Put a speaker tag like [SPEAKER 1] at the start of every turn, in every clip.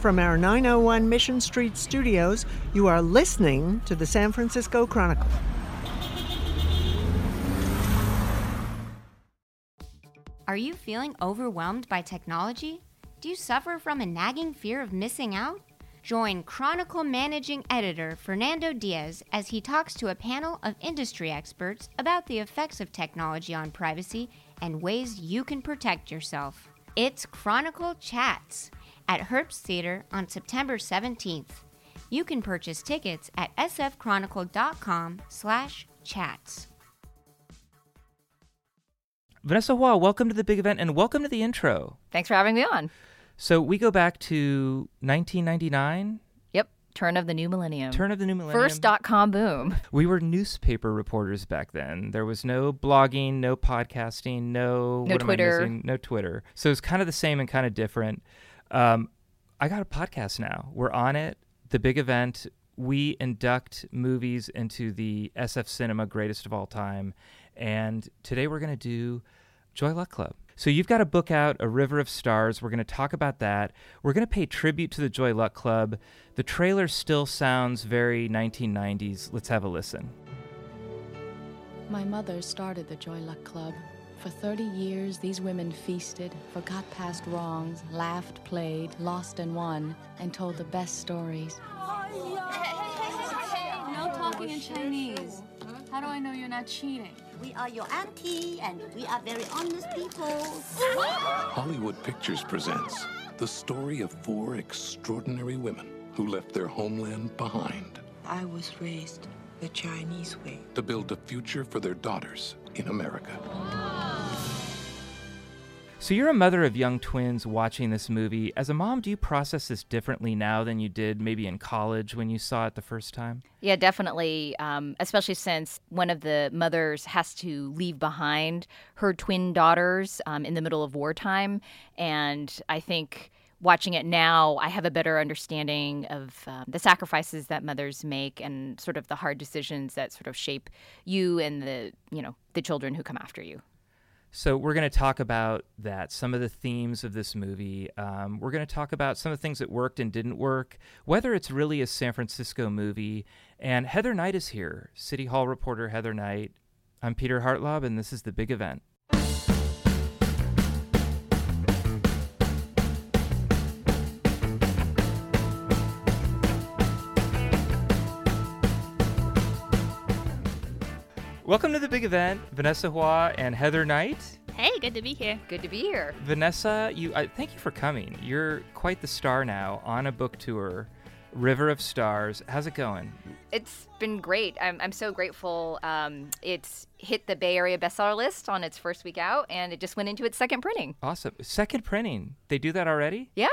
[SPEAKER 1] From our 901 Mission Street studios, you are listening to the San Francisco Chronicle.
[SPEAKER 2] Are you feeling overwhelmed by technology? Do you suffer from a nagging fear of missing out? Join Chronicle Managing Editor Fernando Diaz as he talks to a panel of industry experts about the effects of technology on privacy and ways you can protect yourself. It's Chronicle Chats at Herbst Theater on September 17th. You can purchase tickets at sfchronicle.com slash chats.
[SPEAKER 3] Vanessa Hua, welcome to the big event and welcome to the intro.
[SPEAKER 4] Thanks for having me on.
[SPEAKER 3] So we go back to 1999,
[SPEAKER 4] Yep, turn of the new millennium.
[SPEAKER 3] turn of the new millennium.
[SPEAKER 4] First dot com boom.
[SPEAKER 3] we were newspaper reporters back then. There was no blogging, no podcasting, no
[SPEAKER 4] No
[SPEAKER 3] what am I
[SPEAKER 4] Twitter.
[SPEAKER 3] no Twitter. So it's kind of the same and kind of different. Um, I got a podcast now. We're on it. The big event. We induct movies into the SF Cinema Greatest of All Time, and today we're going to do Joy Luck Club. So you've got a book out, A River of Stars. We're going to talk about that. We're going to pay tribute to the Joy Luck Club. The trailer still sounds very 1990s. Let's have a listen.
[SPEAKER 5] My mother started the Joy Luck Club. For 30 years, these women feasted, forgot past wrongs, laughed, played, lost and won, and told the best stories.
[SPEAKER 6] No talking in Chinese. How do I know you're not cheating?
[SPEAKER 7] We are your auntie, and we are very honest people.
[SPEAKER 8] Hollywood Pictures presents the story of four extraordinary women who left their homeland behind
[SPEAKER 9] I was raised the Chinese way.
[SPEAKER 8] to build a future for their daughters in America.
[SPEAKER 3] So you're a mother of young twins watching this movie. As a mom, do you process this differently now than you did maybe in college when you saw it the first time?
[SPEAKER 4] Yeah, definitely. Um, especially since one of the mothers has to leave behind her twin daughters um, in the middle of wartime. And I think watching it now, I have a better understanding of um, the sacrifices that mothers make and sort of the hard decisions that sort of shape you and the, you know, the children who come after you.
[SPEAKER 3] So we're going to talk about that, some of the themes of this movie. Um, we're going to talk about some of the things that worked and didn't work, whether it's really a San Francisco movie. And Heather Knight is here, City Hall reporter Heather Knight. I'm Peter Hartlaub, and this is the big event. Welcome to the big event, Vanessa Hua and Heather Knight.
[SPEAKER 6] Hey, good to be here.
[SPEAKER 4] Good to be here.
[SPEAKER 3] Vanessa, you I thank you for coming. You're quite the star now on a book tour, River of Stars. How's it going?
[SPEAKER 4] It's been great. I'm, I'm so grateful. Um, it's hit the Bay Area bestseller list on its first week out, and it just went into its second printing.
[SPEAKER 3] Awesome. Second printing. They do that already?
[SPEAKER 4] Yeah.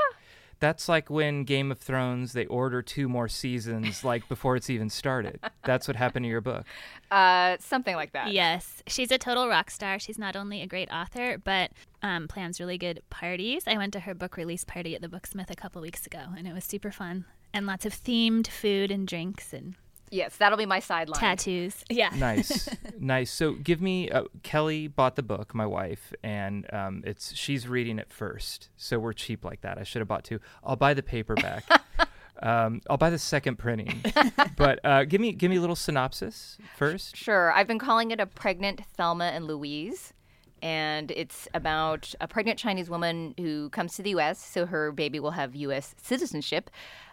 [SPEAKER 3] That's like when Game of Thrones they order two more seasons like before it's even started. That's what happened to your book.
[SPEAKER 4] Uh, something like that.
[SPEAKER 6] Yes, she's a total rock star. She's not only a great author, but um, plans really good parties. I went to her book release party at the Booksmith a couple weeks ago, and it was super fun. And lots of themed food and drinks and
[SPEAKER 4] Yes, that'll be my sideline.
[SPEAKER 6] tattoos. Yeah.
[SPEAKER 3] Nice, nice. So give me. Uh, Kelly bought the book, my wife, and um, it's she's reading it first. So we're cheap like that. I should have bought two. I'll buy the paperback. um, I'll buy the second printing. but uh, give me give me a little synopsis first.
[SPEAKER 4] Sure. I've been calling it a pregnant Thelma and Louise. And it's about a pregnant Chinese woman who comes to the U.S. so her baby will have U.S. citizenship.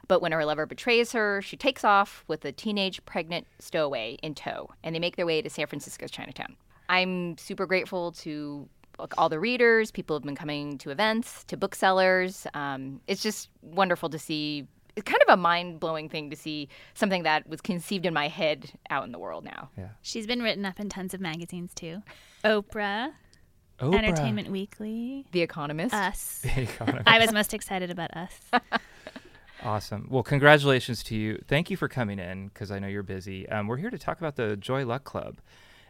[SPEAKER 4] But when her lover betrays her, she takes off with a teenage pregnant stowaway in tow, and they make their way to San Francisco's Chinatown. I'm super grateful to all the readers. People have been coming to events, to booksellers. Um, it's just wonderful to see. It's kind of a mind blowing thing to see something that was conceived in my head out in the world now. Yeah.
[SPEAKER 6] She's been written up in tons of magazines too. Oprah,
[SPEAKER 3] Oprah.
[SPEAKER 6] Entertainment Weekly,
[SPEAKER 4] The Economist.
[SPEAKER 6] Us.
[SPEAKER 3] Economist.
[SPEAKER 6] I was most excited about Us.
[SPEAKER 3] Awesome. Well, congratulations to you. Thank you for coming in because I know you're busy. Um, we're here to talk about the Joy Luck Club,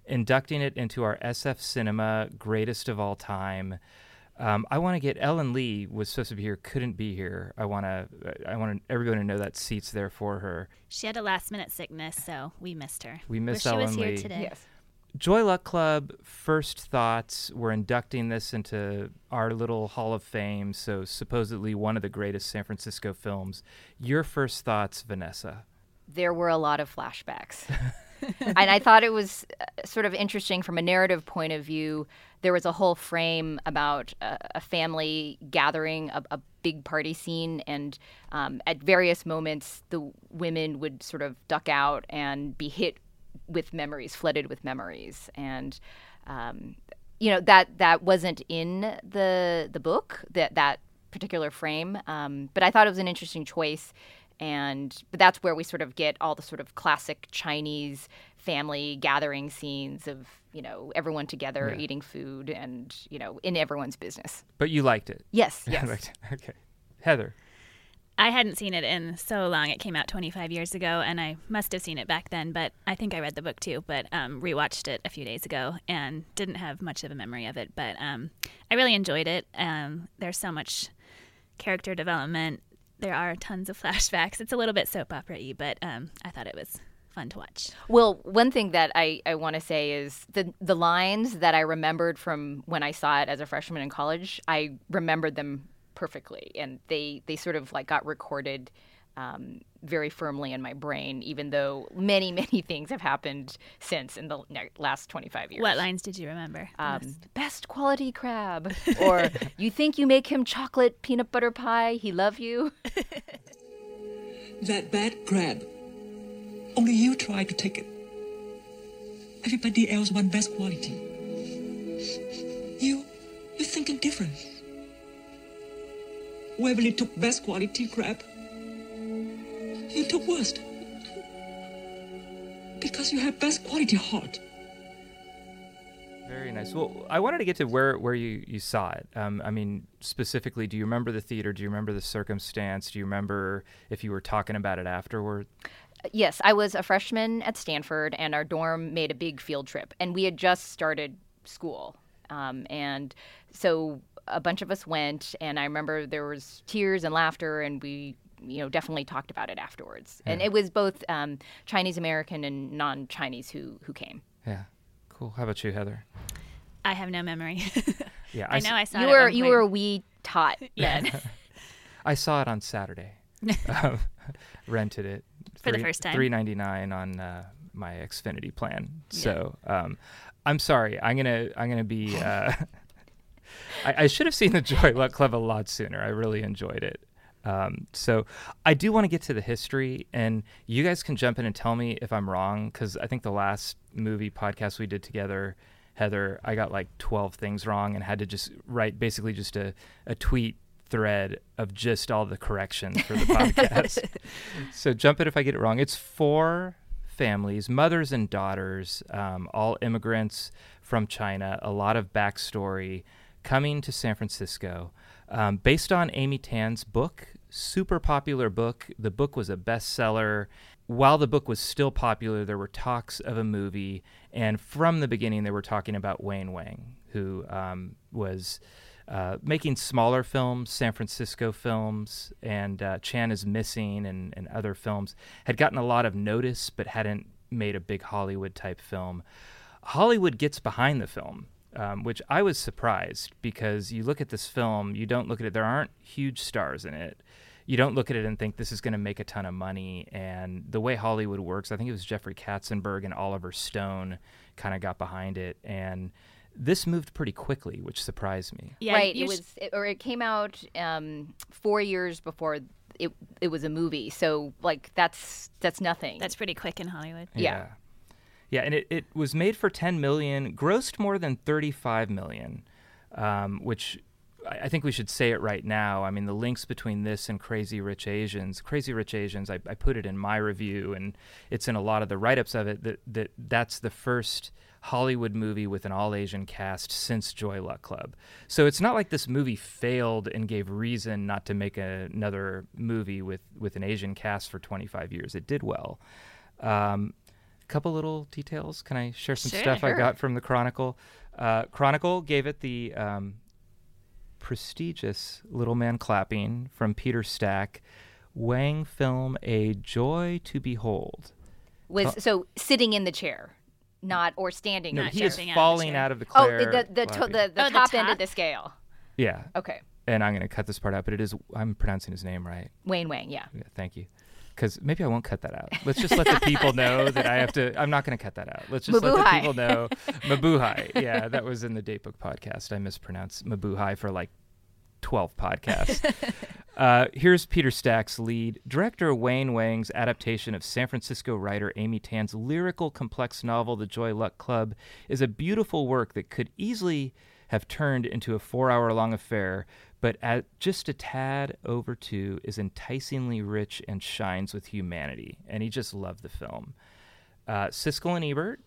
[SPEAKER 3] inducting it into our SF Cinema Greatest of All Time. Um, I want to get Ellen Lee was supposed to be here, couldn't be here. I want to. I want everyone to know that seats there for her.
[SPEAKER 6] She had a last minute sickness, so we missed her.
[SPEAKER 3] We miss
[SPEAKER 6] Wish she was
[SPEAKER 3] Ellen
[SPEAKER 6] here
[SPEAKER 3] Lee.
[SPEAKER 6] today.
[SPEAKER 4] Yes.
[SPEAKER 3] Joy Luck Club, first thoughts, we're inducting this into our little Hall of Fame, so supposedly one of the greatest San Francisco films. Your first thoughts, Vanessa?
[SPEAKER 4] There were a lot of flashbacks. and I thought it was uh, sort of interesting from a narrative point of view. There was a whole frame about a, a family gathering, a, a, big party scene, and um, at various moments, the women would sort of duck out and be hit with memories, flooded with memories, and um, you know that that wasn't in the the book that that particular frame. Um, but I thought it was an interesting choice and but that's where we sort of get all the sort of classic Chinese family gathering scenes of you know everyone together yeah. eating food and you know in everyone's business.
[SPEAKER 3] But you liked it.
[SPEAKER 4] Yes. Yes.
[SPEAKER 3] okay, Heather.
[SPEAKER 6] I hadn't seen it in so long. It came out 25 years ago, and I must have seen it back then. But I think I read the book too. But um, rewatched it a few days ago and didn't have much of a memory of it. But um, I really enjoyed it. Um, there's so much character development there are tons of flashbacks. It's a little bit soap opera y, but um, I thought it was fun to watch.
[SPEAKER 4] Well, one thing that I, I want to say is the the lines that I remembered from when I saw it as a freshman in college, I remembered them perfectly, and they they sort of like got recorded um, very firmly in my brain, even though many, many things have happened since in the last 25 years.
[SPEAKER 6] What lines did you remember? Um,
[SPEAKER 4] best quality crab. or you think you make him chocolate peanut butter pie, he love you.
[SPEAKER 10] that bad crab. Only you try to take it. Everybody else want best quality. You, you're thinking different. Waverly took best quality crab you took worst. Because you have best quality heart.
[SPEAKER 3] Very nice. Well, I wanted to get to where, where you, you saw it. Um, I mean, specifically, do you remember the theater? Do you remember the circumstance? Do you remember if you were talking about it afterward?
[SPEAKER 4] Yes, I was a freshman at Stanford, and our dorm made a big field trip, and we had just started school, um, and so a bunch of us went, and I remember there was tears and laughter, and we you know definitely talked about it afterwards. Yeah. And it was both um, Chinese American and non Chinese who who came.
[SPEAKER 3] Yeah, cool. How about you, Heather?
[SPEAKER 6] I have no memory.
[SPEAKER 3] yeah,
[SPEAKER 6] I, I know I saw
[SPEAKER 4] you
[SPEAKER 6] it.
[SPEAKER 4] Were you were a wee tot
[SPEAKER 6] then?
[SPEAKER 3] I saw it on Saturday. um, rented it
[SPEAKER 6] for the first time.
[SPEAKER 3] Three ninety nine on uh, my Xfinity plan. Yeah. So um, I'm sorry. I'm gonna I'm gonna be. Uh, I, I, should have seen the Joy Luck Club a lot sooner. I really enjoyed it. Um, so I do want to get to the history, and you guys can jump in and tell me if I'm wrong, because I think the last movie podcast we did together, Heather, I got like 12 things wrong and had to just write basically just a, a tweet thread of just all the corrections for the podcast. so jump in if I get it wrong. It's four families, mothers and daughters, um, all immigrants from China, a lot of backstory coming to San Francisco um, based on Amy Tan's book, super popular book. The book was a bestseller. While the book was still popular, there were talks of a movie, and from the beginning, they were talking about Wayne Wang, who um, was uh, making smaller films, San Francisco films, and uh, Chan is Missing and, and other films. Had gotten a lot of notice, but hadn't made a big Hollywood type film. Hollywood gets behind the film um, which I was surprised because you look at this film, you don't look at it, there aren't huge stars in it. You don't look at it and think this is going to make a ton of money. And the way Hollywood works, I think it was Jeffrey Katzenberg and Oliver Stone kind of got behind it. And this moved pretty quickly, which surprised me.
[SPEAKER 4] Yeah, right. It was, it, or it came out um, four years before it it was a movie. So like that's that's nothing.
[SPEAKER 6] That's pretty quick in Hollywood.
[SPEAKER 3] yeah. yeah. Yeah, and it, it was made for 10 million, grossed more than 35 million, um, which I, think we should say it right now. I mean, the links between this and Crazy Rich Asians, Crazy Rich Asians, I, I put it in my review, and it's in a lot of the write-ups of it that, that that's the first Hollywood movie with an all Asian cast since Joy Luck Club. So it's not like this movie failed and gave reason not to make a, another movie with, with an Asian cast for 25 years. It did well. Um, couple little details. Can I share some
[SPEAKER 6] sure,
[SPEAKER 3] stuff
[SPEAKER 6] sure.
[SPEAKER 3] I got from the Chronicle? Uh, Chronicle gave it the um, prestigious Little Man Clapping from Peter Stack. Wang film a joy to behold.
[SPEAKER 4] Was so sitting in the chair. not or standing.
[SPEAKER 3] No,
[SPEAKER 4] not
[SPEAKER 3] he is falling out of the
[SPEAKER 4] Oh,
[SPEAKER 3] Claire.
[SPEAKER 4] the the, to, the, the
[SPEAKER 6] Oh, the
[SPEAKER 4] top end of the scale.
[SPEAKER 3] yeah.
[SPEAKER 4] Okay,
[SPEAKER 3] And I'm going to cut this part out, but it is I'm pronouncing his name right.
[SPEAKER 4] Wayne Wang. Yeah.
[SPEAKER 3] Yeah, thank you. Because maybe I won't cut that out. Let's just let the people know that I have to. I'm not going to cut that out. Let's just let the people know. Mabuhay. Yeah, that was in the Datebook podcast. I mispronounced Mabuhay for like 12 podcasts. uh, here's Peter Stack's lead. Director Wayne Wang's adaptation of San Francisco writer Amy Tan's lyrical, complex novel, The Joy Luck Club, is a beautiful work that could easily have turned into a four hour long affair, but at just a tad over two is enticingly rich and shines with humanity. And he just loved the film. Uh, Siskel and Ebert.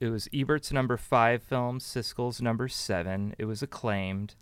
[SPEAKER 3] It was Ebert's number five film, Siskel's number seven. It was acclaimed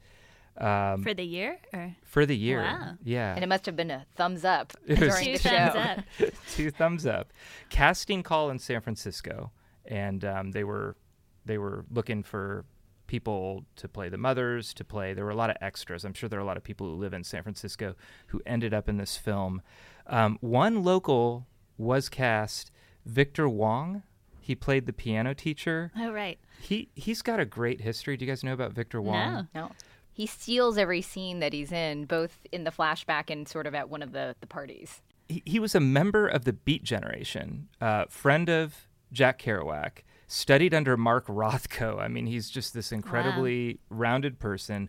[SPEAKER 3] um,
[SPEAKER 6] For the year? Or
[SPEAKER 3] for the year.
[SPEAKER 6] Wow.
[SPEAKER 3] Yeah.
[SPEAKER 4] And it must have been a thumbs up
[SPEAKER 3] It was
[SPEAKER 4] during
[SPEAKER 6] two
[SPEAKER 4] the
[SPEAKER 6] thumbs
[SPEAKER 4] show.
[SPEAKER 6] up.
[SPEAKER 3] two thumbs up. Casting call in San Francisco, and um, they were they were looking for people to play the mothers, to play. There were a lot of extras. I'm sure there are a lot of people who live in San Francisco who ended up in this film. Um, one local was cast, Victor Wong. He played the piano teacher.
[SPEAKER 6] oh right.
[SPEAKER 3] He he's got a great history. Do you guys know about Victor Wong?
[SPEAKER 6] No.
[SPEAKER 4] No. He steals every scene that he's in, both in the flashback and sort of at one of the, the parties.
[SPEAKER 3] he, he was a member of the Beat Generation, uh, friend of Jack Kerouac, studied under Mark Rothko. I mean, he's just this incredibly rounded person.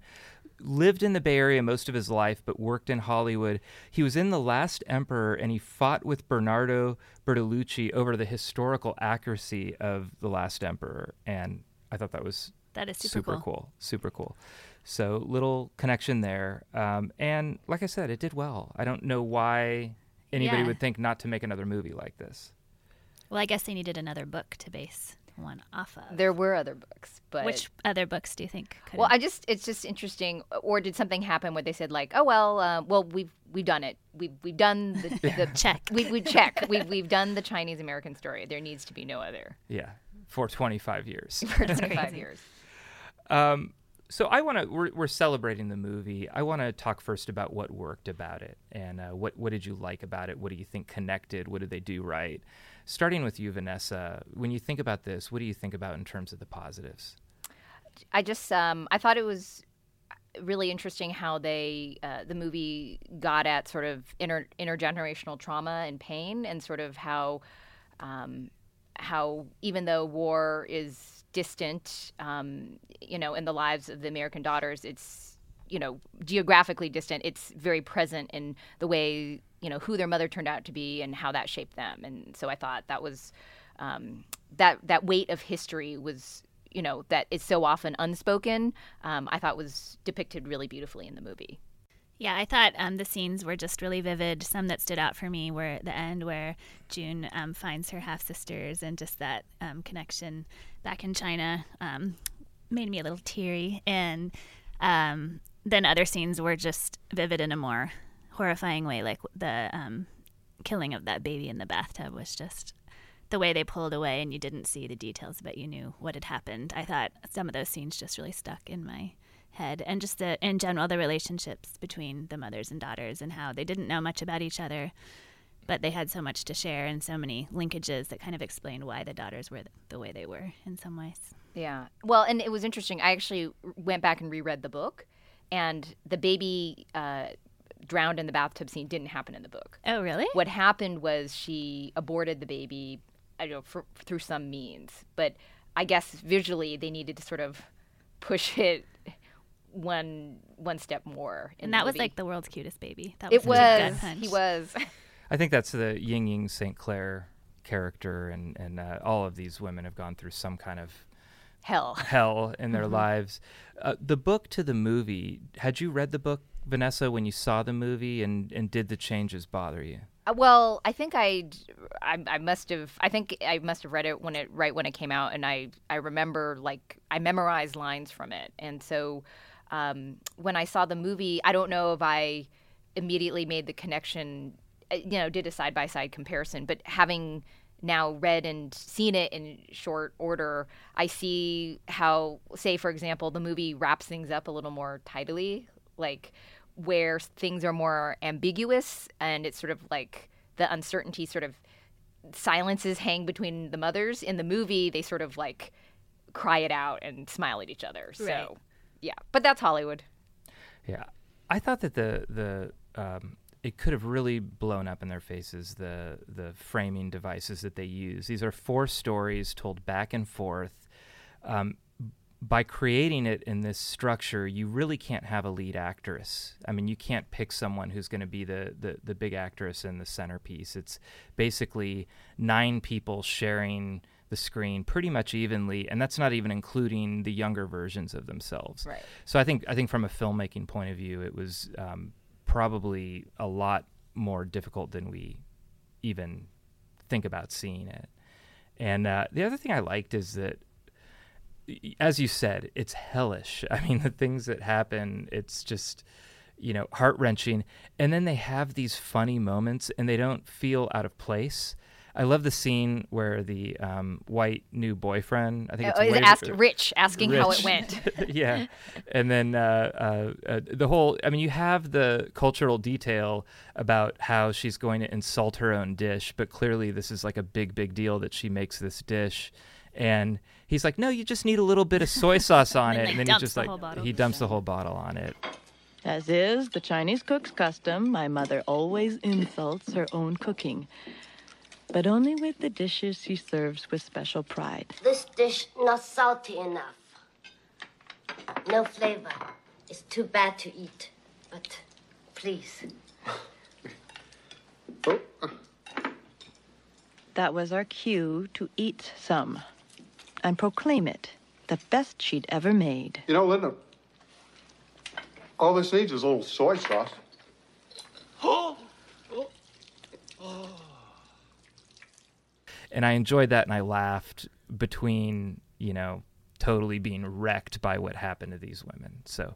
[SPEAKER 3] Lived in the Bay Area most of his life, but worked in Hollywood. He was in The Last Emperor and he fought with Bernardo Bertolucci over the historical accuracy of The Last Emperor. And I thought that was
[SPEAKER 6] That is super, cool.
[SPEAKER 3] Super cool. So little connection there. Um, and like I said, it did well. I don't know why anybody
[SPEAKER 6] Yeah.
[SPEAKER 3] would think not to make another movie like this.
[SPEAKER 6] Well, I guess they needed another book to base one off of.
[SPEAKER 4] There were other books, but
[SPEAKER 6] Which other books do you think could
[SPEAKER 4] Well, I just it's just interesting. Or did something happen where they said like, oh well, uh, well we've we've done it. We've we've done the, the
[SPEAKER 6] Check.
[SPEAKER 4] We we check. We we've done the Chinese American story. There needs to be no other
[SPEAKER 3] Yeah, for 25 years.
[SPEAKER 4] for 25 years.
[SPEAKER 3] Um, so I want to. We're, we're celebrating the movie. I want to talk first about what worked about it, and uh, what what did you like about it? What do you think connected? What did they do right? Starting with you, Vanessa. When you think about this, what do you think about in terms of the positives?
[SPEAKER 4] I just um, I thought it was really interesting how they uh, the movie got at sort of inter- intergenerational trauma and pain, and sort of how um, how even though war is distant, um, you know, in the lives of the American daughters, it's you know geographically distant. It's very present in the way you know who their mother turned out to be and how that shaped them. And so I thought that was um, that that weight of history was you know that is so often unspoken. Um, I thought was depicted really beautifully in the movie.
[SPEAKER 6] Yeah, I thought um, the scenes were just really vivid. Some that stood out for me were the end where June um, finds her half sisters and just that um, connection back in China um, made me a little teary. And um, then other scenes were just vivid in a more horrifying way, like the um, killing of that baby in the bathtub was just the way they pulled away and you didn't see the details, but you knew what had happened. I thought some of those scenes just really stuck in my head and just the in general the relationships between the mothers and daughters and how they didn't know much about each other but they had so much to share and so many linkages that kind of explained why the daughters were the way they were in some ways
[SPEAKER 4] Yeah. Well, and it was interesting. I actually went back and reread the book, and the baby uh, drowned in the bathtub scene didn't happen in the book.
[SPEAKER 6] oh really
[SPEAKER 4] What happened was she aborted the baby, I don't know, for, through some means. But I guess visually they needed to sort of push it one one step more. In
[SPEAKER 6] and that was like the world's cutest baby that
[SPEAKER 4] it
[SPEAKER 6] was such gut
[SPEAKER 4] was.
[SPEAKER 6] punch.
[SPEAKER 4] He was.
[SPEAKER 3] I think that's the Ying Ying St. Clair character, and and uh, all of these women have gone through some kind of
[SPEAKER 4] Hell.
[SPEAKER 3] hell in their lives. Uh, the book to the movie. Had you read the book, Vanessa, when you saw the movie, and and did the changes bother you?
[SPEAKER 4] Uh, Well, I think I'd, I I must have I think I must have read it when it right when it came out, and I I remember like I memorized lines from it, and so um, when I saw the movie, I don't know if I immediately made the connection, uh, you know, did a side by side comparison, but having now read and seen it in short order, I see how, say, for example, the movie wraps things up a little more tidily, like where things are more ambiguous and it's sort of like the uncertainty sort of silences hang between the mothers. In the movie, they sort of like cry it out and smile at each other. So. Yeah, but that's Hollywood.
[SPEAKER 3] Yeah, I thought that the the um, it could have really blown up in their faces the the framing devices that they use. These are four stories told back and forth. Um, by creating it in this structure, you really can't have a lead actress. I mean, you can't pick someone who's going to be the, the the big actress in the centerpiece. It's basically nine people sharing the screen pretty much evenly, and that's not even including the younger versions of themselves.
[SPEAKER 4] Right.
[SPEAKER 3] So I think I think from a filmmaking point of view, it was um, probably a lot more difficult than we even think about seeing it. And uh, the other thing I liked is that, as you said, it's hellish. I mean, the things that happen, it's just you know heart wrenching. And then they have these funny moments, and they don't feel out of place. I love the scene where the um, white new boyfriend, I think it's
[SPEAKER 4] Uh, is
[SPEAKER 3] Waver-
[SPEAKER 4] asked Rich asking how it went.
[SPEAKER 3] yeah, and then uh, uh, uh, the whole. I mean, you have the cultural detail about how she's going to insult her own dish, but clearly this is like a big, big deal that she makes this dish. And he's like, "No, you just need a little bit of soy sauce on
[SPEAKER 6] And
[SPEAKER 3] it." And then he just
[SPEAKER 6] the
[SPEAKER 3] like he dumps the whole bottle on it.
[SPEAKER 11] As is the Chinese cook's custom, my mother always insults her own cooking. But only with the dishes he serves with special pride.
[SPEAKER 7] This dish not salty enough. No flavor. It's too bad to eat. But please. oh.
[SPEAKER 11] That was our cue to eat some and proclaim it the best she'd ever made.
[SPEAKER 12] You know, Linda, all this needs is a little soy sauce.
[SPEAKER 3] And I enjoyed that and I laughed between you know totally being wrecked by what happened to these women. So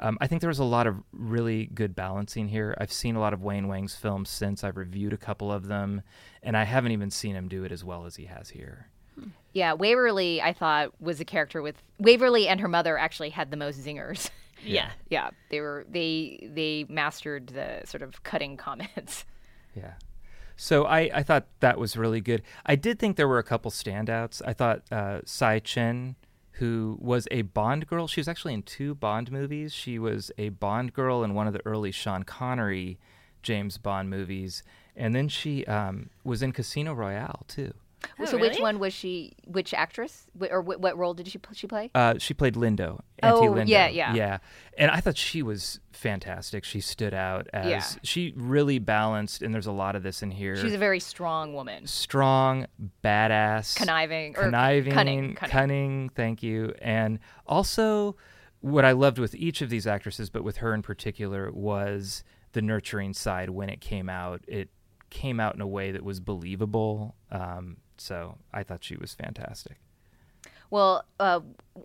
[SPEAKER 3] um, I think there was a lot of really good balancing here. I've seen a lot of Wayne Wang's films since I've reviewed a couple of them, and I haven't even seen him do it as well as he has here.
[SPEAKER 4] Yeah, Waverly, I thought was a character with Waverly and her mother actually had the most zingers.
[SPEAKER 6] Yeah.
[SPEAKER 4] yeah, they were they they mastered the sort of cutting comments.
[SPEAKER 3] Yeah. So I, I thought that was really good. I did think there were a couple standouts. I thought uh, Tsai Chin, who was a Bond girl, she was actually in two Bond movies. She was a Bond girl in one of the early Sean Connery James Bond movies, and then she um, was in Casino Royale too.
[SPEAKER 6] Oh,
[SPEAKER 4] so which one was she? Which actress? Or wh- what role did she she play?
[SPEAKER 3] Uh, she played Lindo,
[SPEAKER 4] Oh,
[SPEAKER 3] Lindo.
[SPEAKER 4] yeah, yeah.
[SPEAKER 3] yeah. And I thought she was fantastic. She stood out as
[SPEAKER 4] Yeah.
[SPEAKER 3] she really balanced, and there's a lot of this in here.
[SPEAKER 4] She's a very strong woman.
[SPEAKER 3] strong, badass,
[SPEAKER 4] Conniving- or
[SPEAKER 3] conniving,
[SPEAKER 4] cunning, cunning.
[SPEAKER 3] cunning, Thank you. And also, what I loved with each of these actresses, but with her in particular, was the nurturing side. When it came out, it came out in a way that was believable. Um, so I thought she was fantastic.
[SPEAKER 4] Well, uh,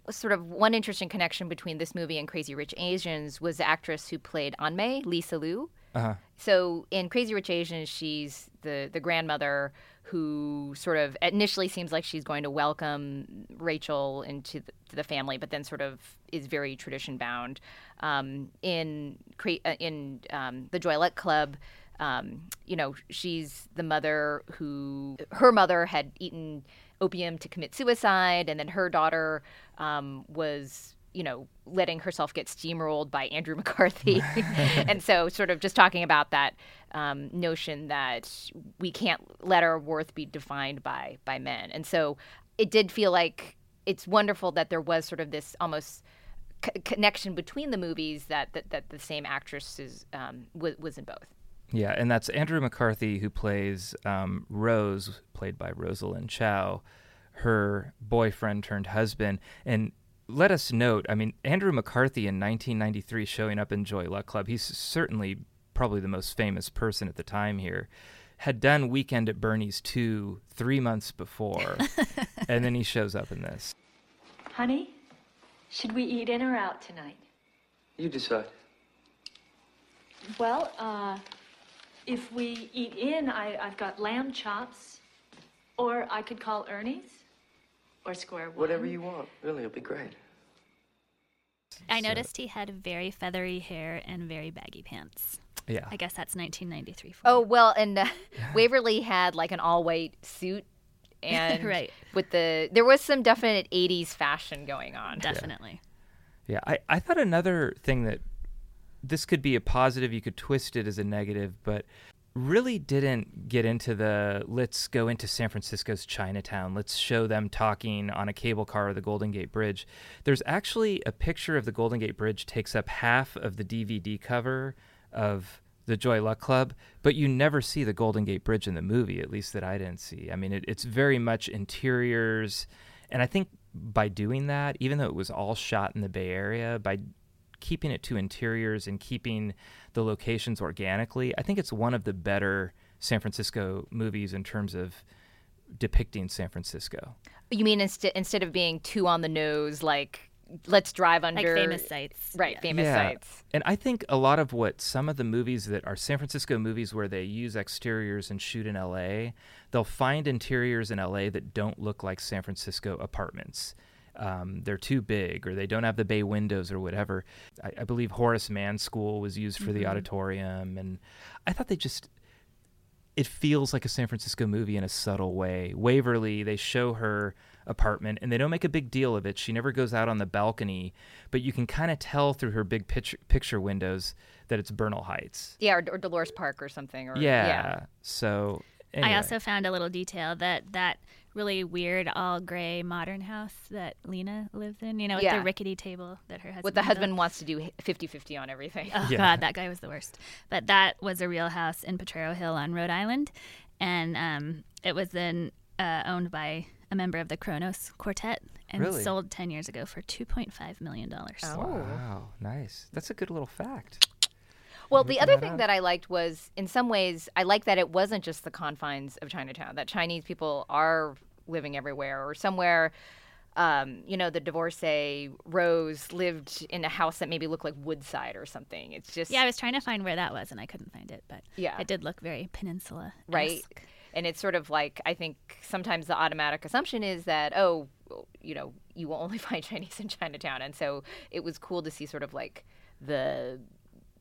[SPEAKER 4] sort of one interesting connection between this movie and Crazy Rich Asians was the actress who played Anmei, Lisa Lu.
[SPEAKER 3] Uh-huh.
[SPEAKER 4] So in Crazy Rich Asians, she's the the grandmother who sort of initially seems like she's going to welcome Rachel into the, to the family, but then sort of is very tradition bound. Um, in uh, in um, the Joy Luck Club, um, you know, she's the mother who her mother had eaten opium to commit suicide, and then her daughter um, was you know, letting herself get steamrolled by Andrew McCarthy. and so, sort of just talking about that um, notion that we can't let our worth be defined by by men. And so, it did feel like it's wonderful that there was sort of this almost c- connection between the movies that that, that the same actress is um, was, was in both.
[SPEAKER 3] Yeah, and that's Andrew McCarthy who plays um, Rose, played by Rosalind Chao, her boyfriend turned husband. And let us note, I mean, Andrew McCarthy in 1993 showing up in Joy Luck Club, he's certainly probably the most famous person at the time here, had done Weekend at Bernie's 2 three months before. and then he shows up in this.
[SPEAKER 13] Honey, should we eat in or out tonight?
[SPEAKER 14] You decide.
[SPEAKER 13] Well, uh, if we eat in, I, I've got lamb chops, or I could call Ernie's, or Square One.
[SPEAKER 14] Whatever you want. Really, it'll be great.
[SPEAKER 6] I noticed he had very feathery hair and very baggy pants.
[SPEAKER 3] Yeah.
[SPEAKER 6] I guess that's 1993. For
[SPEAKER 4] Oh well, and uh, Waverly had like an all-white suit, and
[SPEAKER 6] Right.
[SPEAKER 4] with the there was some definite '80s fashion going on.
[SPEAKER 6] Definitely.
[SPEAKER 3] Yeah, I, I thought another thing that this could be a positive, you could twist it as a negative, but really didn't get into the let's go into San Francisco's Chinatown, let's show them talking on a cable car or the Golden Gate Bridge. There's actually a picture of the Golden Gate Bridge takes up half of the DVD cover of the Joy Luck Club, but you never see the Golden Gate Bridge in the movie, at least that I didn't see. I mean, it, it's very much interiors. And I think by doing that, even though it was all shot in the Bay Area, by keeping it to interiors and keeping the locations organically, I think it's one of the better San Francisco movies in terms of depicting San Francisco.
[SPEAKER 4] You mean instead instead of being too on the nose, like let's drive
[SPEAKER 6] Like
[SPEAKER 4] under
[SPEAKER 6] famous sites.
[SPEAKER 4] right? Famous
[SPEAKER 3] Yeah.
[SPEAKER 4] sites.
[SPEAKER 3] And I think a lot of what some of the movies that are San Francisco movies where they use exteriors and shoot in LA, they'll find interiors in LA that don't look like San Francisco apartments. Um, they're too big or they don't have the bay windows or whatever. I, I believe Horace Mann School was used for the
[SPEAKER 6] Mhm.
[SPEAKER 3] auditorium. And I thought they just, it feels like a San Francisco movie in a subtle way. Waverly, they show her apartment and they don't make a big deal of it. She never goes out on the balcony, but you can kind of tell through her big picture, picture windows that it's Bernal Heights.
[SPEAKER 4] Yeah, or, or Dolores Park or something. Or
[SPEAKER 3] Yeah. So anyway.
[SPEAKER 6] I also found a little detail that that really weird all gray modern house that Lena lives in, you know, with
[SPEAKER 4] Yeah.
[SPEAKER 6] the rickety table that her husband
[SPEAKER 4] What the
[SPEAKER 6] built.
[SPEAKER 4] husband wants to do 50-50 on everything.
[SPEAKER 6] Oh
[SPEAKER 3] Yeah.
[SPEAKER 6] God, that guy was the worst. But that was a real house in Potrero Hill on Rhode Island, and um, it was then uh, owned by a member of the Kronos Quartet and
[SPEAKER 3] Really?
[SPEAKER 6] sold ten years ago for two point five million dollars.
[SPEAKER 4] Oh.
[SPEAKER 3] Wow, nice. That's a good little fact.
[SPEAKER 4] Well, the other
[SPEAKER 3] that
[SPEAKER 4] thing
[SPEAKER 3] up.
[SPEAKER 4] that I liked was, in some ways, I like that it wasn't just the confines of Chinatown. That Chinese people are living everywhere, or somewhere. Um, you know, the divorcee Rose lived in a house that maybe looked like Woodside or something. It's just
[SPEAKER 6] Yeah, I was trying to find where that was and I couldn't find it, but
[SPEAKER 4] Yeah.
[SPEAKER 6] it did look very peninsula.
[SPEAKER 4] right. And it's sort of like I think sometimes the automatic assumption is that oh, you know, you will only find Chinese in Chinatown, and so it was cool to see sort of like the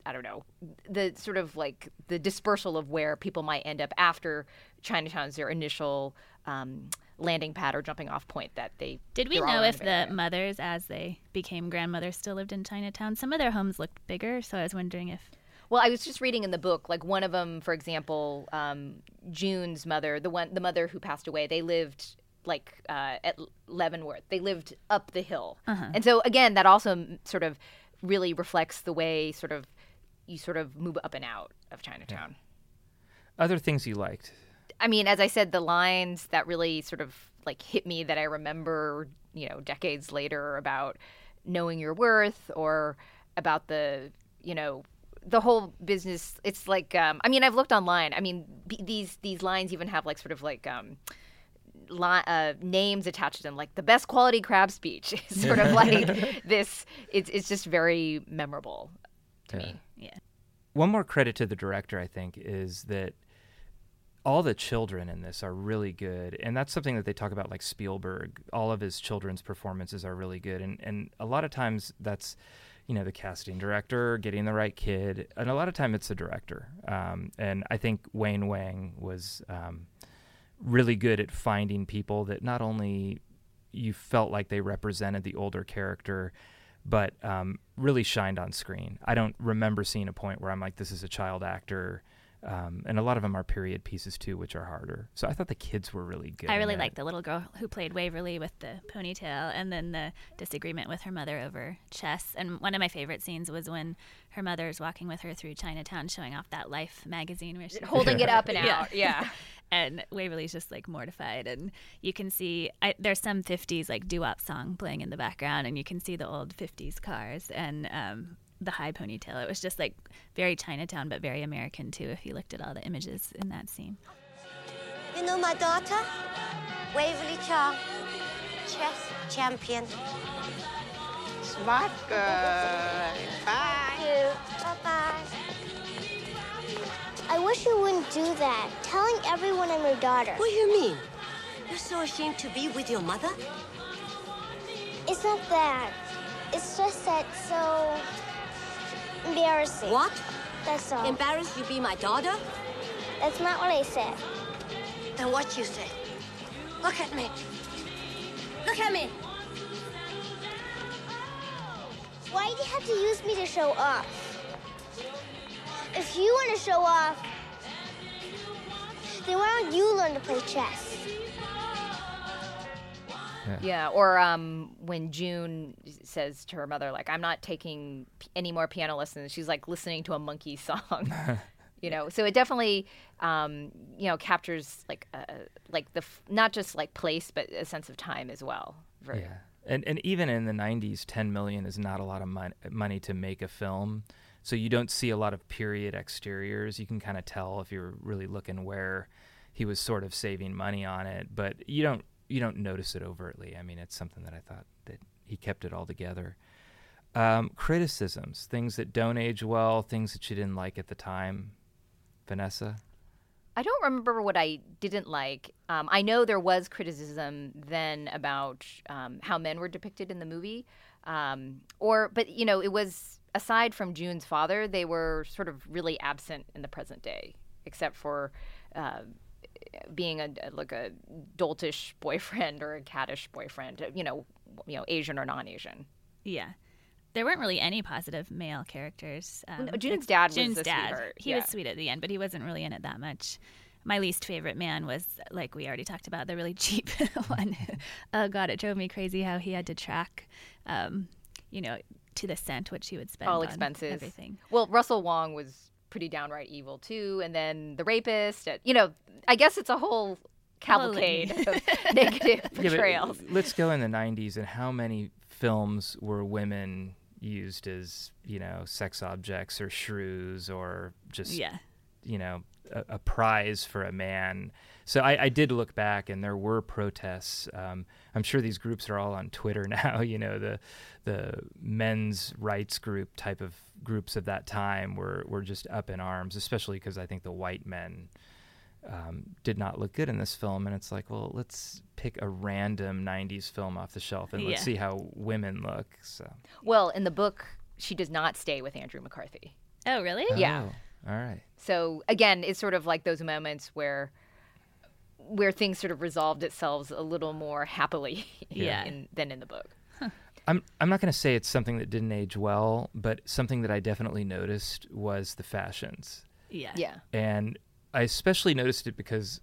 [SPEAKER 4] I don't know, the sort of like the dispersal of where people might end up after Chinatown's their initial um, landing pad or jumping off point that they
[SPEAKER 6] Did we know if the
[SPEAKER 4] Area.
[SPEAKER 6] mothers, as they became grandmothers, still lived in Chinatown? Some of their homes looked bigger, so I was wondering if.
[SPEAKER 4] Well, I was just reading in the book, like one of them, for example, um, June's mother, the one, the mother who passed away, they lived like uh, at Leavenworth. They lived up the hill,
[SPEAKER 6] Uh-huh.
[SPEAKER 4] and so again, that also sort of really reflects the way sort of you sort of move up and out of Chinatown.
[SPEAKER 3] Other things you liked.
[SPEAKER 4] I mean, as I said, the lines that really sort of like hit me that I remember, you know, decades later about knowing your worth or about the, you know, the whole business. It's like, um, I mean, I've looked online. I mean, b- these these lines even have like sort of like um, li- uh, names attached to them, like the best quality crab speech. It's sort of like this. It's it's just very memorable to me.
[SPEAKER 3] One more credit to the director, I think, is that all the children in this are really good, and that's something that they talk about, like Spielberg. All of his children's performances are really good, and and a lot of times that's, you know, the casting director getting the right kid, and a lot of time it's the director. Um, and I think Wayne Wang was um, really good at finding people that not only you felt like they represented the older character, but um, really shined on screen. I don't remember seeing a point where I'm like, this is a child actor. Um, and a lot of them are period pieces too, which are harder. So I thought the kids were really good.
[SPEAKER 6] I really
[SPEAKER 3] it.
[SPEAKER 6] liked the little girl who played Waverly with the ponytail and then the disagreement with her mother over chess. And one of my favorite scenes was when her mother is walking with her through Chinatown showing off that Life magazine where she's
[SPEAKER 4] Holding it up and out, yeah.
[SPEAKER 6] and Waverly's just like mortified. And you can see I, there's some 50s like doo wop song playing in the background, and you can see the old 50s cars and um, the high ponytail. It was just like very Chinatown, but very American too, if you looked at all the images in that scene.
[SPEAKER 7] You know my daughter? Waverly Jong, chess champion.
[SPEAKER 15] Smart girl. Bye.
[SPEAKER 7] Bye bye. I wish you wouldn't do that. Telling everyone I'm your daughter.
[SPEAKER 15] What do you mean? You're so ashamed to be with your mother?
[SPEAKER 7] It's not that. It's just that so
[SPEAKER 16] embarrassing.
[SPEAKER 15] What?
[SPEAKER 16] That's all.
[SPEAKER 15] Embarrassed you be my daughter?
[SPEAKER 16] That's not what I said.
[SPEAKER 15] Then what you say? Look at me. Look at me.
[SPEAKER 16] Why do you have to use me to show off? If you want to show off, then why don't you learn to play chess?
[SPEAKER 4] Yeah, or um, when June says to her mother, like, "I'm not taking p- any more piano lessons," she's like listening to a monkey song. you know, so it definitely, um, you know, captures like, uh, like the f- not just like place, but a sense of time as well. Very-
[SPEAKER 3] Yeah. And and even in the 90s, 10 million is not a lot of mon- money to make a film. So you don't see a lot of period exteriors. You can kind of tell if you're really looking where he was sort of saving money on it, but you don't you don't notice it overtly. I mean, it's something that I thought that he kept it all together. Um, criticisms, things that don't age well, things that you didn't like at the time. Vanessa?
[SPEAKER 4] I don't remember what I didn't like. Um, I know there was criticism then about um, how men were depicted in the movie, um, or but you know it was aside from June's father, they were sort of really absent in the present day, except for uh, being a like a doltish boyfriend or a caddish boyfriend. You know, you know, Asian or non-Asian.
[SPEAKER 6] Yeah. There weren't really any positive male characters. Um,
[SPEAKER 4] No, June's dad was
[SPEAKER 6] June's dad.
[SPEAKER 4] sweetheart,
[SPEAKER 6] He
[SPEAKER 4] yeah.
[SPEAKER 6] was sweet at the end, but he wasn't really in it that much. My least favorite man was, like we already talked about, the really cheap one. oh God, it drove me crazy how he had to track, um, you know, to the cent which he would spend
[SPEAKER 4] all expenses.
[SPEAKER 6] everything.
[SPEAKER 4] Well, Russell Wong was pretty downright evil too, and then the rapist. uh, You know, I guess it's a whole cavalcade of negative
[SPEAKER 3] Yeah,
[SPEAKER 4] portrayals.
[SPEAKER 3] let's go in the 90s and how many films were women used as, you know, sex objects or shrews or just,
[SPEAKER 6] Yeah.
[SPEAKER 3] you know, a, a prize for a man. So I, I did look back and there were protests. Um, I'm sure these groups are all on Twitter now, you know, the, the men's rights group type of groups of that time were, were just up in arms, especially because I think the white men um, did not look good in this film. And it's like, well, let's pick a random 90s film off the shelf and let's see how women look. So,
[SPEAKER 4] Well, in the book, she does not stay with Andrew McCarthy.
[SPEAKER 6] Oh, really?
[SPEAKER 4] Yeah.
[SPEAKER 3] Oh, all right.
[SPEAKER 4] So again, it's sort of like those moments where where things sort of resolved itself a little more happily
[SPEAKER 6] Yeah.
[SPEAKER 4] in, than in the book.
[SPEAKER 3] I'm I'm not going to say it's something that didn't age well, but something that I definitely noticed was the fashions.
[SPEAKER 6] Yeah.
[SPEAKER 4] Yeah.
[SPEAKER 3] And I especially noticed it because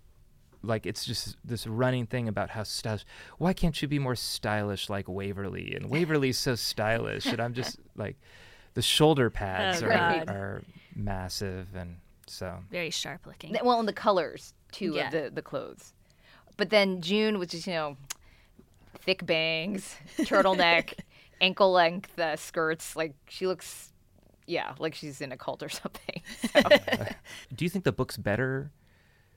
[SPEAKER 3] like it's just this running thing about how stylish. Why can't you be more stylish like Waverly? And Waverly's so stylish, and I'm just like the shoulder pads
[SPEAKER 6] Oh,
[SPEAKER 3] are are massive, and so
[SPEAKER 6] Very sharp looking.
[SPEAKER 4] Well, and the colors too
[SPEAKER 6] Yeah.
[SPEAKER 4] of the the clothes. But then June was just you know thick bangs, turtleneck, ankle length uh, skirts. Like she looks, yeah, like she's in a cult or something. So.
[SPEAKER 3] do you think the book's better?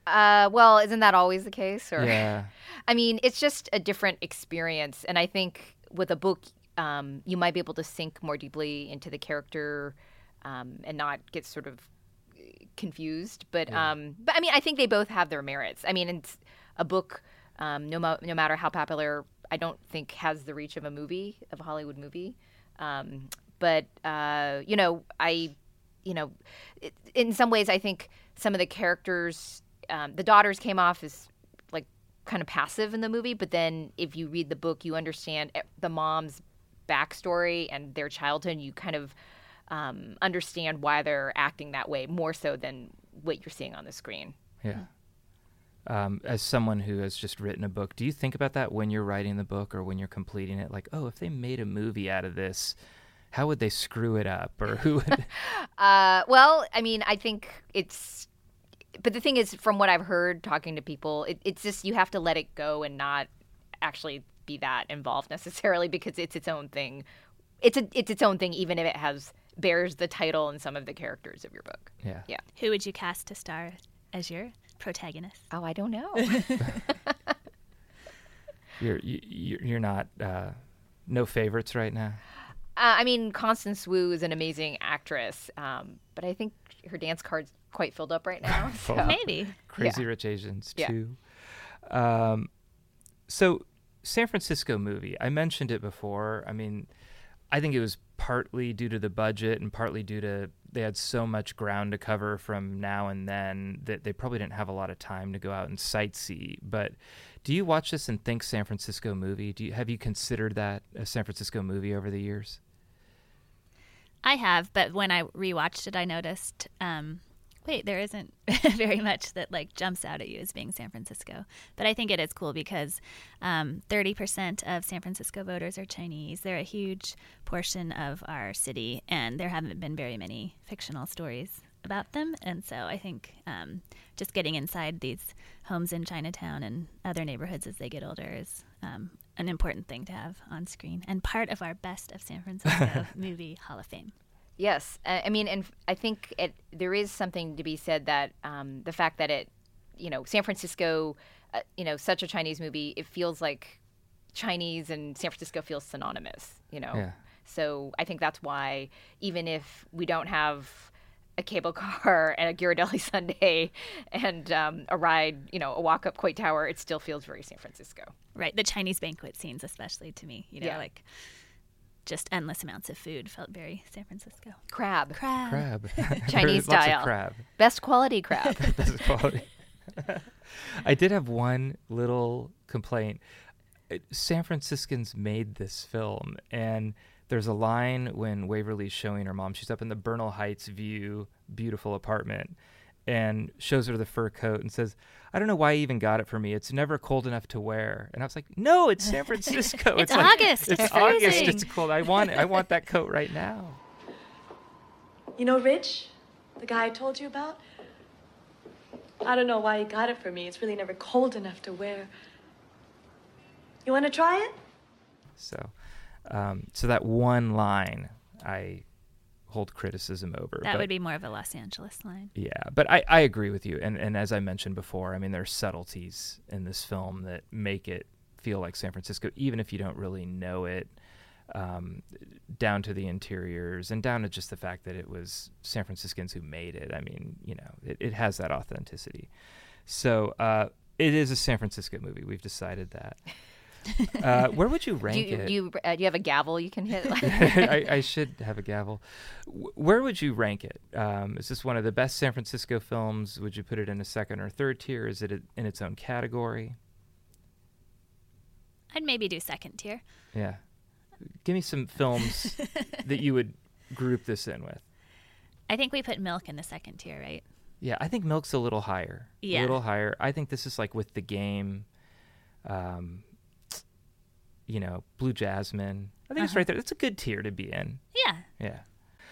[SPEAKER 4] Uh, well, isn't that always the case? Or
[SPEAKER 3] Yeah.
[SPEAKER 4] I mean, it's just a different experience, and I think with a book, um, you might be able to sink more deeply into the character um, and not get sort of uh, confused. But um, but I mean, I think they both have their merits. I mean, it's a book. Um, no, mo- no matter how popular, I don't think has the reach of a movie, of a Hollywood movie. Um, but uh, you know, I, you know, it, in some ways, I think some of the characters, um, the daughters came off as like kind of passive in the movie, but then if you read the book, you understand the mom's backstory and their childhood. You kind of um, understand why they're acting that way more so than what you're seeing on the screen.
[SPEAKER 3] Yeah. Um, as someone who has just written a book, do you think about that when you're writing the book or when you're completing it? Like, oh, if they made a movie out of this, how would they screw it up? Or who would.
[SPEAKER 4] Uh, well, I mean, I think it's, but the thing is, from what I've heard talking to people, it, it's just you have to let it go and not actually be that involved necessarily because it's its own thing. It's a, it's its own thing, even if it has bears the title and some of the characters of your book.
[SPEAKER 3] Yeah.
[SPEAKER 4] Yeah.
[SPEAKER 6] Who would you cast to star as your protagonist?
[SPEAKER 4] Oh, I don't know.
[SPEAKER 3] you're, you, you're you're not. Uh, no favorites right now?
[SPEAKER 4] Uh, I mean, Constance Wu is an amazing actress, um, but I think her dance card's quite filled up right now. so-
[SPEAKER 6] Maybe.
[SPEAKER 3] Crazy
[SPEAKER 4] Yeah.
[SPEAKER 3] Rich Asians
[SPEAKER 4] Yeah.
[SPEAKER 3] 2. Um, so, San Francisco movie, I mentioned it before. I mean, I think it was partly due to the budget and partly due to they had so much ground to cover from now and then that they probably didn't have a lot of time to go out and sightsee. But do you watch this and think San Francisco movie? Do you have you considered that a San Francisco movie over the years?
[SPEAKER 6] I have, but when I rewatched it, I noticed, um, wait, there isn't very much that like jumps out at you as being San Francisco. But I think it is cool because um, 30% of San Francisco voters are Chinese. They're a huge portion of our city, and there haven't been very many fictional stories about them. And so I think um, just getting inside these homes in Chinatown and other neighborhoods as they get older is um, an important thing to have on screen and part of our Best of San Francisco movie Hall of Fame.
[SPEAKER 4] Yes, uh, I mean, and I think it, there is something to be said that um, the fact that it, you know, San Francisco, uh, you know, such a Chinese movie, it feels like Chinese and San Francisco feels synonymous, you know.
[SPEAKER 3] Yeah.
[SPEAKER 4] So I think that's why even if we don't have a cable car and a Ghirardelli sundae and um, a ride, you know, a walk up Coit Tower, it still feels very San Francisco.
[SPEAKER 6] Right. The Chinese banquet scenes, especially to me, you know,
[SPEAKER 4] Yeah.
[SPEAKER 6] like just endless amounts of food felt very San Francisco.
[SPEAKER 4] Crab.
[SPEAKER 6] Crab.
[SPEAKER 3] Crab.
[SPEAKER 4] Chinese
[SPEAKER 3] Lots
[SPEAKER 4] style.
[SPEAKER 3] crab.
[SPEAKER 4] Best quality crab.
[SPEAKER 3] Best quality. I did have one little complaint. San Franciscans made this film, and there's a line when Waverly's showing her mom. She's up in the Bernal Heights view, beautiful apartment, and shows her the fur coat and says, "I don't know why he even got it for me. It's never cold enough to wear." And I was like, "No, it's San Francisco.
[SPEAKER 6] It's
[SPEAKER 3] like-
[SPEAKER 6] August.
[SPEAKER 3] It's
[SPEAKER 6] It's
[SPEAKER 3] August. It's cold. I want it. I want that coat right now."
[SPEAKER 17] You know Rich? The guy I told you about? I don't know why he got it for me. It's really never cold enough to wear. You want to try it?
[SPEAKER 3] So, um, so that one line I hold criticism over.
[SPEAKER 6] That
[SPEAKER 3] but-
[SPEAKER 6] would be more of a Los Angeles line.
[SPEAKER 3] Yeah, but I, I agree with you. And, and as I mentioned before, I mean, there's subtleties in this film that make it feel like San Francisco, even if you don't really know it, um, down to the interiors and down to just the fact that it was San Franciscans who made it. I mean, you know, it, it has that authenticity. So uh, it is a San Francisco movie. We've decided that. Uh, where would you rank
[SPEAKER 4] do you,
[SPEAKER 3] it?
[SPEAKER 4] Do you, uh, do you have a gavel you can hit?
[SPEAKER 3] I, I should have a gavel. Wh- Where would you rank it? Um, is this one of the best San Francisco films? Would you put it in a second or third tier? Is it a- in its own category?
[SPEAKER 6] I'd maybe do second tier.
[SPEAKER 3] Yeah. Give me some films that you would group this in with.
[SPEAKER 6] I think we put milk in the second tier, right?
[SPEAKER 3] Yeah, I think Milk's a little higher.
[SPEAKER 6] Yeah.
[SPEAKER 3] A little higher. I think this is like with the game, um, you know, Blue Jasmine. I think it's
[SPEAKER 6] Uh-huh.
[SPEAKER 3] right there. It's a good tier to be in.
[SPEAKER 6] Yeah.
[SPEAKER 3] Yeah.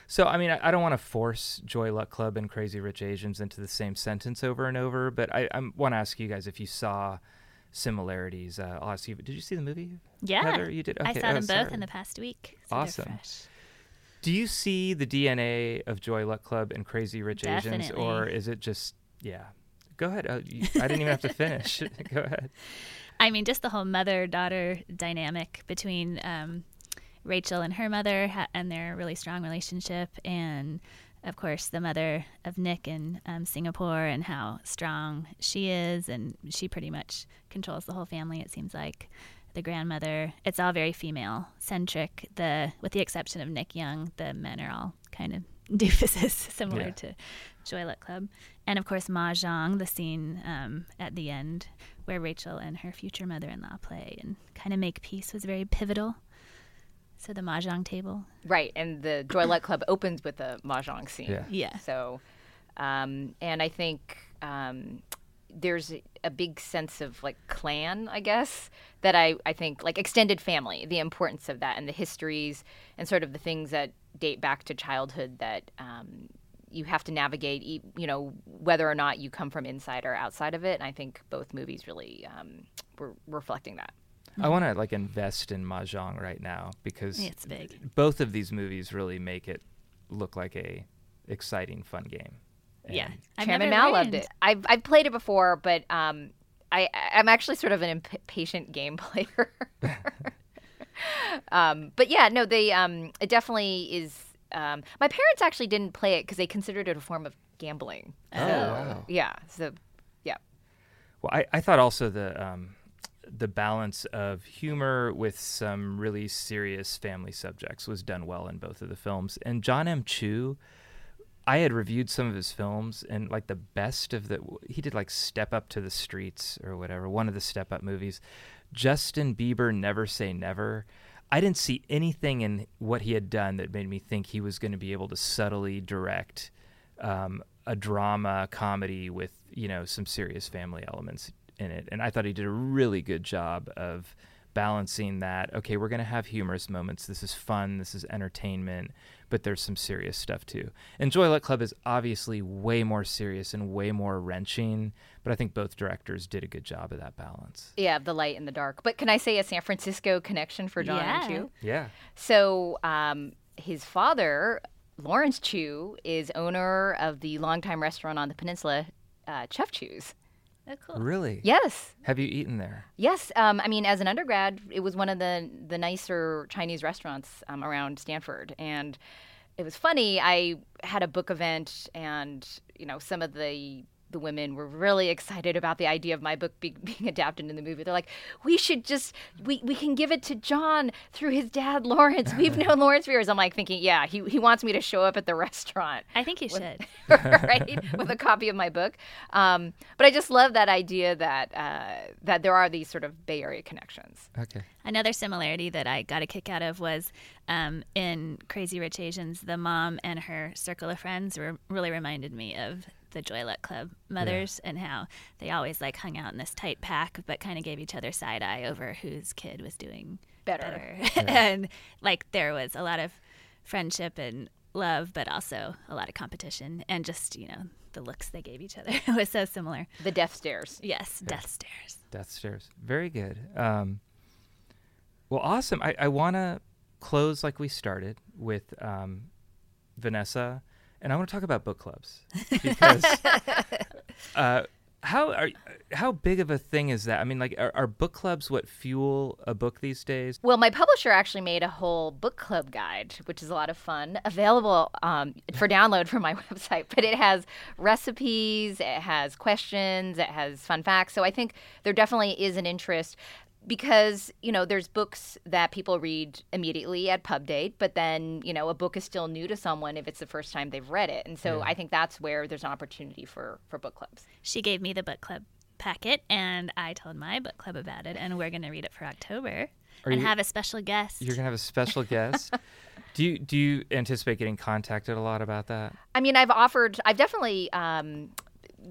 [SPEAKER 3] So I mean, I, I don't want to force Joy Luck Club and Crazy Rich Asians into the same sentence over and over, but I, I want to ask you guys if you saw similarities. Uh, I'll ask you. Did you see the movie?
[SPEAKER 6] Yeah.
[SPEAKER 3] Heather, you did.
[SPEAKER 6] I
[SPEAKER 3] Okay,
[SPEAKER 6] saw
[SPEAKER 3] oh,
[SPEAKER 6] them both in the past week. so
[SPEAKER 3] Awesome. Do you see the DNA of Joy Luck Club and Crazy Rich Asians, or is it just yeah? Go ahead. Uh, you, I didn't even have to finish. Go ahead.
[SPEAKER 6] I mean, just the whole mother daughter dynamic between um, Rachel and her mother ha- and their really strong relationship, and of course, the mother of Nick in um, Singapore and how strong she is. And she pretty much controls the whole family, it seems like. The grandmother, it's all very female centric. The with the exception of Nick Young, the men are all kind of doofuses, similar
[SPEAKER 3] Yeah.
[SPEAKER 6] to Joy Luck Club. And of course, Mahjong, the scene um, at the end where Rachel and her future mother in law play and kind of make peace was very pivotal. So the Mahjong table.
[SPEAKER 4] Right, and the Joy Luck Club opens with a mahjong scene.
[SPEAKER 6] Yeah. Yeah.
[SPEAKER 4] So, um, and I think um, there's a- a big sense of like clan, I guess, that I, I think like extended family, the importance of that and the histories and sort of the things that date back to childhood that um, you have to navigate, e- you know, whether or not you come from inside or outside of it. And I think both movies really um, were reflecting that.
[SPEAKER 3] I want to like invest in mahjong right now because
[SPEAKER 6] It's big.
[SPEAKER 3] both of these movies really make it look like a exciting, fun game.
[SPEAKER 6] Yeah.
[SPEAKER 3] And-
[SPEAKER 6] I've
[SPEAKER 4] Chairman
[SPEAKER 6] never
[SPEAKER 4] Mao loved it. I've, I've played it before, but um, I, I'm actually sort of an impatient game player. um, but yeah, no, they um, it definitely is. Um, my parents actually didn't play it because they considered it a form of gambling.
[SPEAKER 3] Oh,
[SPEAKER 4] So,
[SPEAKER 3] wow.
[SPEAKER 4] Yeah. So, yeah.
[SPEAKER 3] Well, I, I thought also the um, the balance of humor with some really serious family subjects was done well in both of the films. And John M. Chu, I had reviewed some of his films, and like the best of the, he did like Step Up to the Streets or whatever, one of the Step Up movies. Justin Bieber, Never Say Never. I didn't see anything in what he had done that made me think he was going to be able to subtly direct um, a drama comedy with you know some serious family elements in it. And I thought he did a really good job of balancing that. Okay, we're going to have humorous moments. This is fun. This is entertainment, but there's some serious stuff too. And Joy Luck Club is obviously way more serious and way more wrenching, but I think both directors did a good job of that balance.
[SPEAKER 4] Yeah, the light and the dark. But can I say a San Francisco connection for John
[SPEAKER 6] Yeah.
[SPEAKER 4] and Chu?
[SPEAKER 3] Yeah.
[SPEAKER 4] So um, his father, Lawrence Chu, is owner of the longtime restaurant on the peninsula, uh, Chef Chu's.
[SPEAKER 6] Oh, cool.
[SPEAKER 3] Really?
[SPEAKER 4] Yes.
[SPEAKER 3] Have you eaten there?
[SPEAKER 4] Yes, um, I mean, as an undergrad, it was one of the the nicer Chinese restaurants um, around Stanford, and it was funny. I had a book event, and you know, some of the the women were really excited about the idea of my book be- being adapted in the movie. They're like, "We should just we, we can give it to John through his dad, Lawrence. We've known Lawrence for years." I'm like thinking, "Yeah, he he wants me to show up at the restaurant."
[SPEAKER 6] I think you
[SPEAKER 4] with-
[SPEAKER 6] should.
[SPEAKER 4] right, with a copy of my book. Um, but I just love that idea that uh, that there are these sort of Bay Area connections.
[SPEAKER 3] Okay.
[SPEAKER 6] Another similarity that I got a kick out of was um, in Crazy Rich Asians, the mom and her circle of friends were really reminded me of the Joy Luck Club mothers and how they always like hung out in this tight pack, but kind of gave each other side eye over whose kid was doing
[SPEAKER 4] Better.
[SPEAKER 6] and like there was a lot of friendship and love, but also a lot of competition and just you know the looks they gave each other it was so similar.
[SPEAKER 4] The death stares.
[SPEAKER 6] Yes, death stares.
[SPEAKER 3] Death Stares. Very good. Um, well, awesome. I, I want to close like we started with um, Vanessa, and I want to talk about book clubs because uh, how are how big of a thing is that? I mean, like, are, are book clubs what fuel a book these days?
[SPEAKER 4] Well, my publisher actually made a whole book club guide, which is a lot of fun, available um, for download from my website. But it has recipes, it has questions, it has fun facts. So I think there definitely is an interest because you know there's books that people read immediately at pub date but then you know a book is still new to someone if it's the first time they've read it and so
[SPEAKER 6] Yeah.
[SPEAKER 4] i think that's where there's an opportunity for for book clubs
[SPEAKER 6] She gave me the book club packet, and I told my book club about it, and we're going to read it for October
[SPEAKER 3] Are
[SPEAKER 6] and
[SPEAKER 3] you-
[SPEAKER 6] have a special guest.
[SPEAKER 3] You're gonna have a special guest. do you do you anticipate getting contacted a lot about that?
[SPEAKER 4] I mean, I've offered, I've definitely um,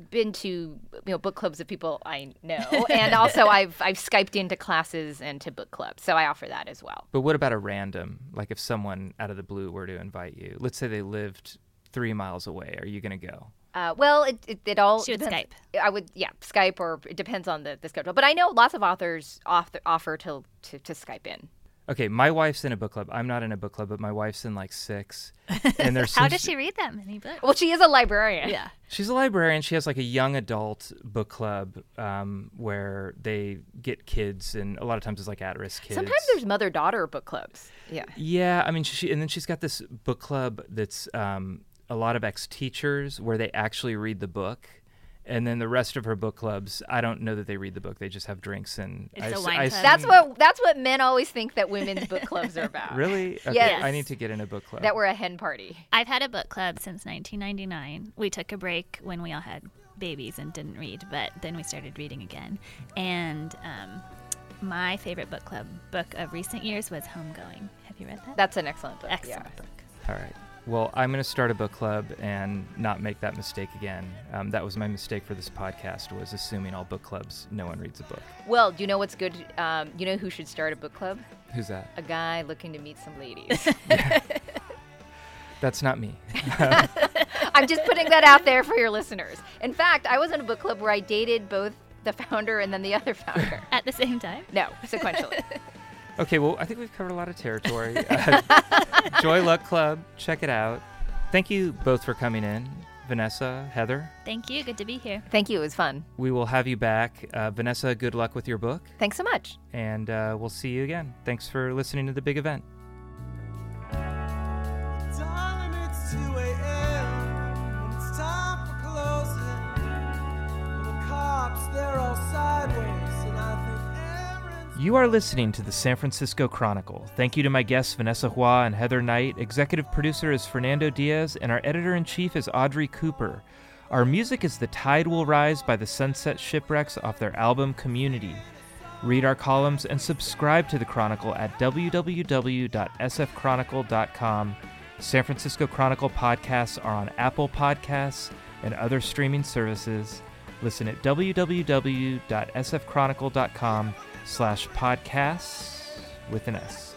[SPEAKER 4] been to you know book clubs of people I know, and also I've I've skyped into classes and to book clubs, so I offer that as well.
[SPEAKER 3] But what about a random? Like if someone out of the blue were to invite you, let's say they lived three miles away, are you gonna go?
[SPEAKER 4] Uh, well, it, it, it all
[SPEAKER 6] She would
[SPEAKER 4] depends- I would yeah Skype or it depends on the, the schedule. But I know lots of authors off offer to, to to Skype in.
[SPEAKER 3] Okay, my wife's in a book club. I'm not in a book club, but my wife's in like six. And there's
[SPEAKER 6] How
[SPEAKER 3] some-
[SPEAKER 6] does she read that many books?
[SPEAKER 4] Well, she is a librarian.
[SPEAKER 6] Yeah.
[SPEAKER 3] She's a librarian. She has like a young adult book club um, where they get kids, and a lot of times it's like at-risk kids.
[SPEAKER 4] Sometimes there's mother daughter book clubs. Yeah.
[SPEAKER 3] Yeah, I mean, she and then she's got this book club that's um, a lot of ex-teachers where they actually read the book, and then the rest of her book clubs, I don't know that they read the book. They just have drinks and.
[SPEAKER 6] It's
[SPEAKER 3] I
[SPEAKER 6] a
[SPEAKER 3] s-
[SPEAKER 6] wine
[SPEAKER 3] I
[SPEAKER 6] club.
[SPEAKER 4] That's what that's what men always think that women's book clubs are about.
[SPEAKER 3] Really? Okay,
[SPEAKER 4] Yes.
[SPEAKER 3] I need to get in a book club.
[SPEAKER 4] That we're a hen party.
[SPEAKER 6] I've had a book club since 1999. We took a break when we all had babies and didn't read, but then we started reading again. And um, my favorite book club book of recent years was Homegoing. Have you read that?
[SPEAKER 4] That's an excellent book.
[SPEAKER 6] Excellent
[SPEAKER 4] yeah.
[SPEAKER 6] book.
[SPEAKER 3] All right. Well, I'm going to start a book club and not make that mistake again. Um, that was my mistake for this podcast was assuming all book clubs no one reads a book.
[SPEAKER 4] Well, do you know what's good? Um, you know who should start a book club?
[SPEAKER 3] Who's that?
[SPEAKER 4] A guy looking to meet some ladies.
[SPEAKER 3] That's not me.
[SPEAKER 4] I'm just putting that out there for your listeners. In fact, I was in a book club where I dated both the founder and then the other founder.
[SPEAKER 6] At the same time?
[SPEAKER 4] No, sequentially.
[SPEAKER 3] Okay, well, I think we've covered a lot of territory. Uh, Joy Luck Club, check it out. Thank you both for coming in, Vanessa, Heather.
[SPEAKER 6] Thank you. Good to be here.
[SPEAKER 4] Thank you. It was fun.
[SPEAKER 3] We will have you back. Uh, Vanessa, good luck with your book,
[SPEAKER 4] Thanks so much.
[SPEAKER 3] and uh, we'll see you again. Thanks for listening to the big event. You are listening to the San Francisco Chronicle. Thank you to my guests Vanessa Hua and Heather Knight. Executive producer is Fernando Diaz, and our editor in chief is Audrey Cooper. Our music is The Tide Will Rise by the Sunset Shipwrecks off their album Community. Read our columns and subscribe to the Chronicle at www.sfchronicle.com. San Francisco Chronicle podcasts are on Apple Podcasts and other streaming services. Listen at www.sfchronicle.com slash podcasts with an S.